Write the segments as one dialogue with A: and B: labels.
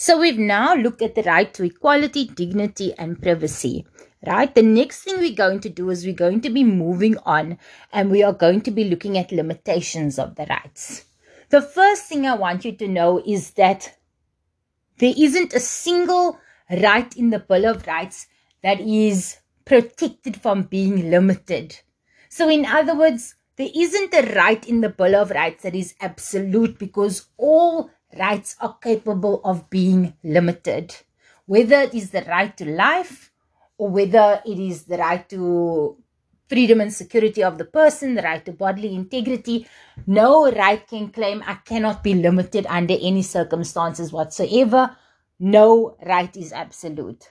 A: So we've now looked at the right to equality, dignity, and privacy. Right? The next thing we're going to do is we're going to be moving on and we are going to be looking at limitations of the rights. The first thing I want you to know is that there isn't a single right in the Bill of Rights that is protected from being limited. So, in other words, there isn't a right in the Bill of Rights that is absolute because all rights are capable of being limited. Whether it is the right to life or whether it is the right to freedom and security of the person, the right to bodily integrity, no right can claim I cannot be limited under any circumstances whatsoever. No right is absolute.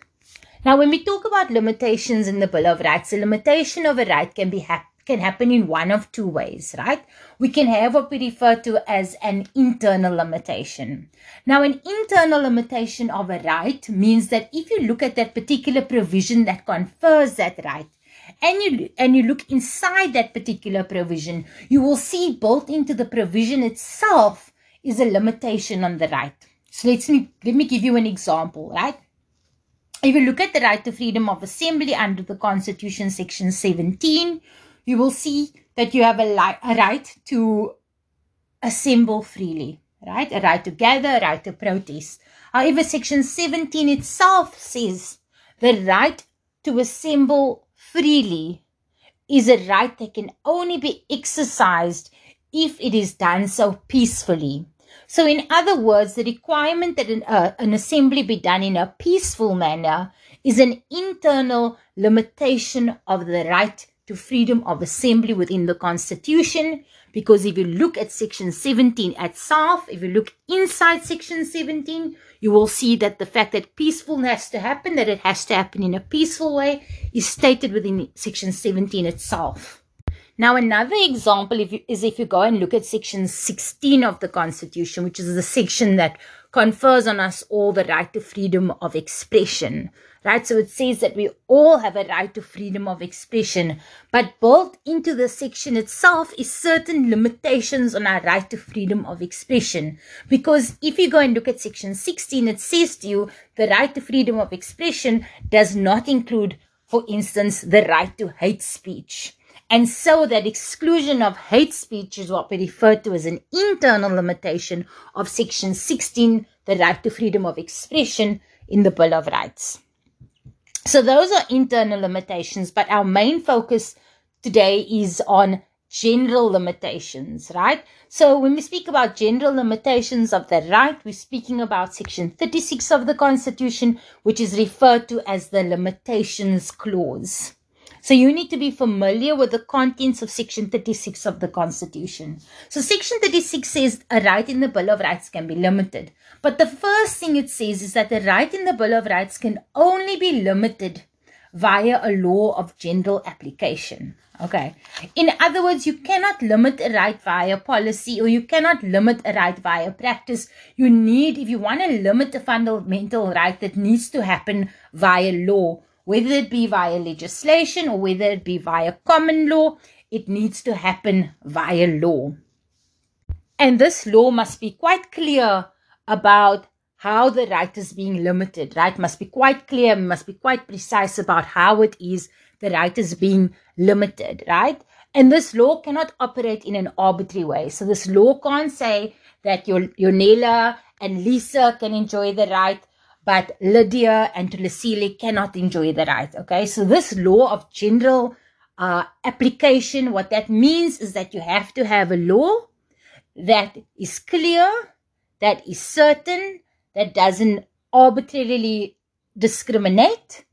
A: Now, when we talk about limitations in the Bill of Rights, a limitation of a right can be ha- can happen in one of two ways, right? We can have what we refer to as an internal limitation. Now, an internal limitation of a right means that if you look at that particular provision that confers that right, and you and you look inside that particular provision, you will see built into the provision itself is a limitation on the right. So let's me let me give you an example, right? If you look at the right to freedom of assembly under the Constitution, section 17, you will see that you have a, li- a right to assemble freely, right? A right to gather, a right to protest. However, section 17 itself says the right to assemble freely is a right that can only be exercised if it is done so peacefully. So, in other words, the requirement that an, uh, an assembly be done in a peaceful manner is an internal limitation of the right to freedom of assembly within the Constitution. Because if you look at Section 17 itself, if you look inside Section 17, you will see that the fact that peaceful has to happen, that it has to happen in a peaceful way, is stated within Section 17 itself. Now, another example if you, is if you go and look at section 16 of the Constitution, which is the section that confers on us all the right to freedom of expression. Right, so it says that we all have a right to freedom of expression, but built into the section itself is certain limitations on our right to freedom of expression. Because if you go and look at section 16, it says to you the right to freedom of expression does not include, for instance, the right to hate speech. And so that exclusion of hate speech is what we refer to as an internal limitation of Section 16, the right to freedom of expression in the Bill of Rights. So those are internal limitations, but our main focus today is on general limitations, right? So when we speak about general limitations of the right, we're speaking about section 36 of the Constitution, which is referred to as the limitations clause. So you need to be familiar with the contents of Section 36 of the Constitution. So Section 36 says a right in the Bill of Rights can be limited. But the first thing it says is that the right in the Bill of Rights can only be limited via a law of general application. Okay. In other words, you cannot limit a right via policy or you cannot limit a right via practice. You need, if you want to limit a fundamental right that needs to happen via law, whether it be via legislation or whether it be via common law, it needs to happen via law. And this law must be quite clear about how the right is being limited, right? Must be quite clear, must be quite precise about how it is the right is being limited, right? And this law cannot operate in an arbitrary way. So this law can't say that your, your Nela and Lisa can enjoy the right but Lydia and Tulisili cannot enjoy the right. Okay, so this law of general uh, application, what that means is that you have to have a law that is clear, that is certain, that doesn't arbitrarily discriminate.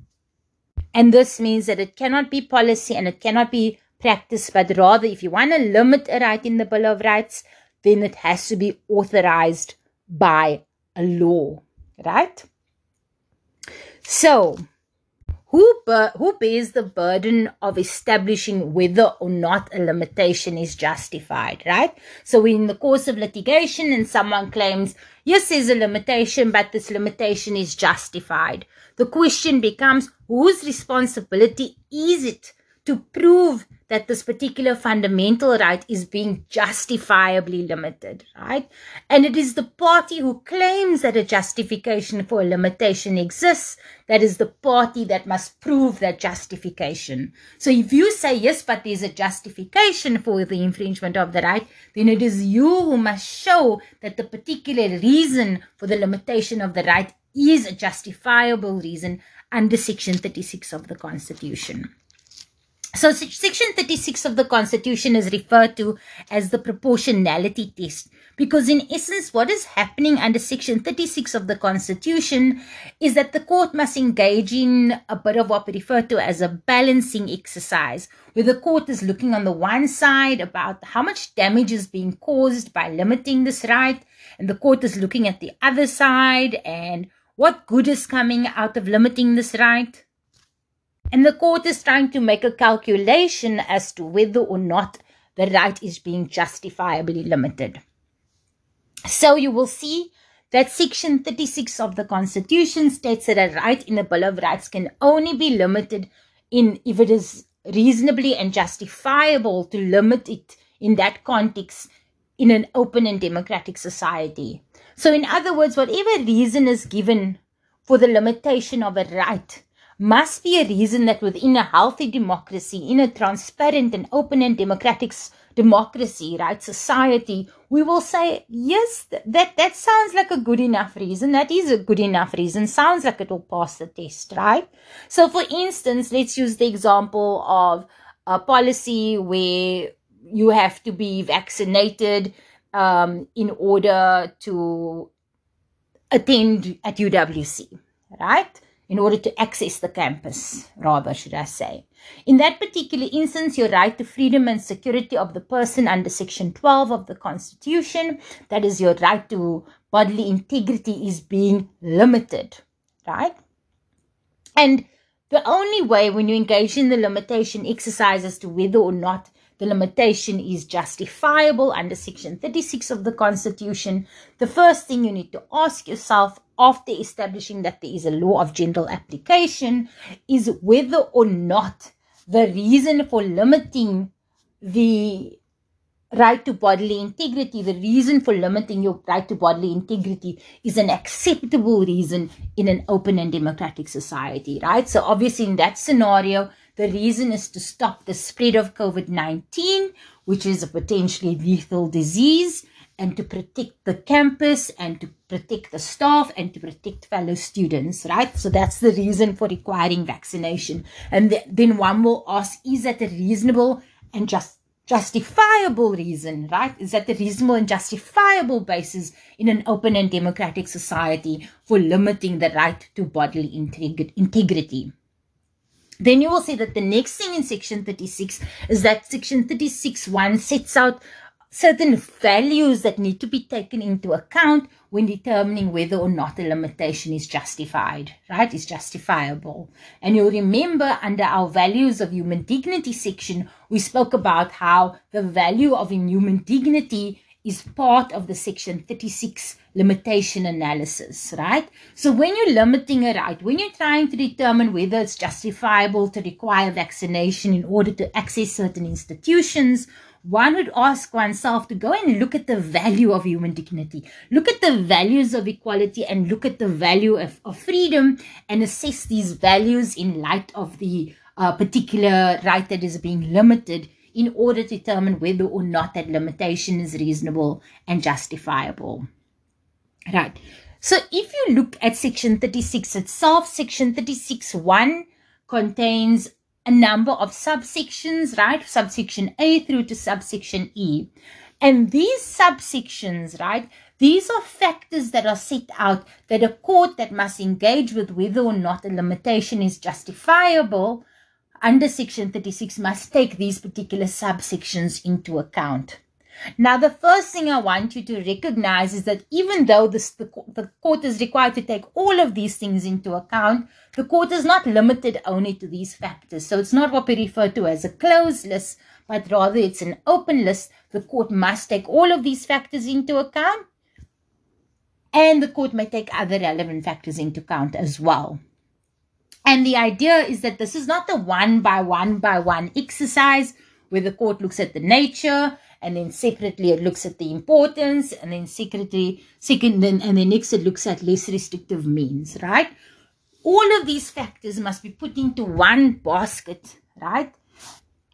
A: And this means that it cannot be policy and it cannot be practice, but rather, if you want to limit a right in the Bill of Rights, then it has to be authorized by a law, right? So, who, who bears the burden of establishing whether or not a limitation is justified, right? So, in the course of litigation, and someone claims, yes, there's a limitation, but this limitation is justified. The question becomes, whose responsibility is it to prove that this particular fundamental right is being justifiably limited, right? And it is the party who claims that a justification for a limitation exists that is the party that must prove that justification. So if you say yes, but there's a justification for the infringement of the right, then it is you who must show that the particular reason for the limitation of the right is a justifiable reason under Section 36 of the Constitution. So section 36 of the constitution is referred to as the proportionality test because in essence what is happening under section 36 of the constitution is that the court must engage in a bit of what we refer to as a balancing exercise where the court is looking on the one side about how much damage is being caused by limiting this right and the court is looking at the other side and what good is coming out of limiting this right and the court is trying to make a calculation as to whether or not the right is being justifiably limited. So you will see that section 36 of the constitution states that a right in the bill of rights can only be limited in if it is reasonably and justifiable to limit it in that context in an open and democratic society. So in other words, whatever reason is given for the limitation of a right must be a reason that within a healthy democracy, in a transparent and open and democratic democracy, right, society, we will say, yes, that, that sounds like a good enough reason. That is a good enough reason. Sounds like it will pass the test, right? So, for instance, let's use the example of a policy where you have to be vaccinated um, in order to attend at UWC, right? In order to access the campus, rather, should I say. In that particular instance, your right to freedom and security of the person under Section 12 of the Constitution, that is, your right to bodily integrity, is being limited, right? And the only way when you engage in the limitation exercise as to whether or not the limitation is justifiable under Section 36 of the Constitution, the first thing you need to ask yourself after establishing that there is a law of general application is whether or not the reason for limiting the right to bodily integrity, the reason for limiting your right to bodily integrity is an acceptable reason in an open and democratic society, right? So obviously in that scenario, the reason is to stop the spread of COVID-19, which is a potentially lethal disease and to protect the campus and to protect the staff and to protect fellow students, right? So that's the reason for requiring vaccination. And th- then one will ask, is that a reasonable and just justifiable reason, right? Is that the reasonable and justifiable basis in an open and democratic society for limiting the right to bodily integ- integrity? Then you will see that the next thing in section 36 is that section 36 1 sets out certain values that need to be taken into account when determining whether or not a limitation is justified, right? Is justifiable. And you'll remember under our values of human dignity section, we spoke about how the value of human dignity is part of the section 36 limitation analysis, right? So when you're limiting a right, when you're trying to determine whether it's justifiable to require vaccination in order to access certain institutions one would ask oneself to go and look at the value of human dignity, look at the values of equality, and look at the value of, of freedom and assess these values in light of the uh, particular right that is being limited in order to determine whether or not that limitation is reasonable and justifiable. Right. So if you look at section 36 itself, section 36.1 contains a number of subsections, right? Subsection A through to subsection E. And these subsections, right, these are factors that are set out that a court that must engage with whether or not a limitation is justifiable under Section 36 must take these particular subsections into account. Now, the first thing I want you to recognize is that even though this, the, the court is required to take all of these things into account, the court is not limited only to these factors. So it's not what we refer to as a closed list, but rather it's an open list. The court must take all of these factors into account, and the court may take other relevant factors into account as well. And the idea is that this is not the one by one by one exercise where the court looks at the nature and then separately it looks at the importance and then secretly second and, and then next it looks at less restrictive means, right? All of these factors must be put into one basket, right?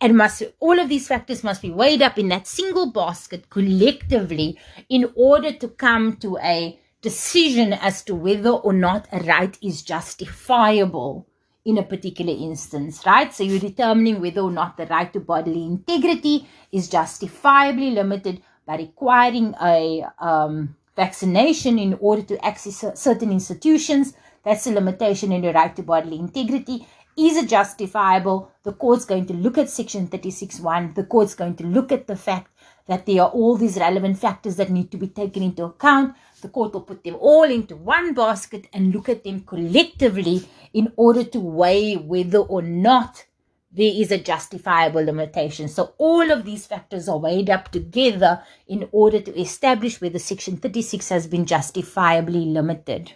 A: And must all of these factors must be weighed up in that single basket collectively in order to come to a decision as to whether or not a right is justifiable in a particular instance, right? So you're determining whether or not the right to bodily integrity is justifiably limited by requiring a um, vaccination in order to access certain institutions. That's a limitation in the right to bodily integrity. Is it justifiable? The court's going to look at section 36.1. The court's going to look at the fact that there are all these relevant factors that need to be taken into account. The court will put them all into one basket and look at them collectively in order to weigh whether or not there is a justifiable limitation. So all of these factors are weighed up together in order to establish whether section 36 has been justifiably limited.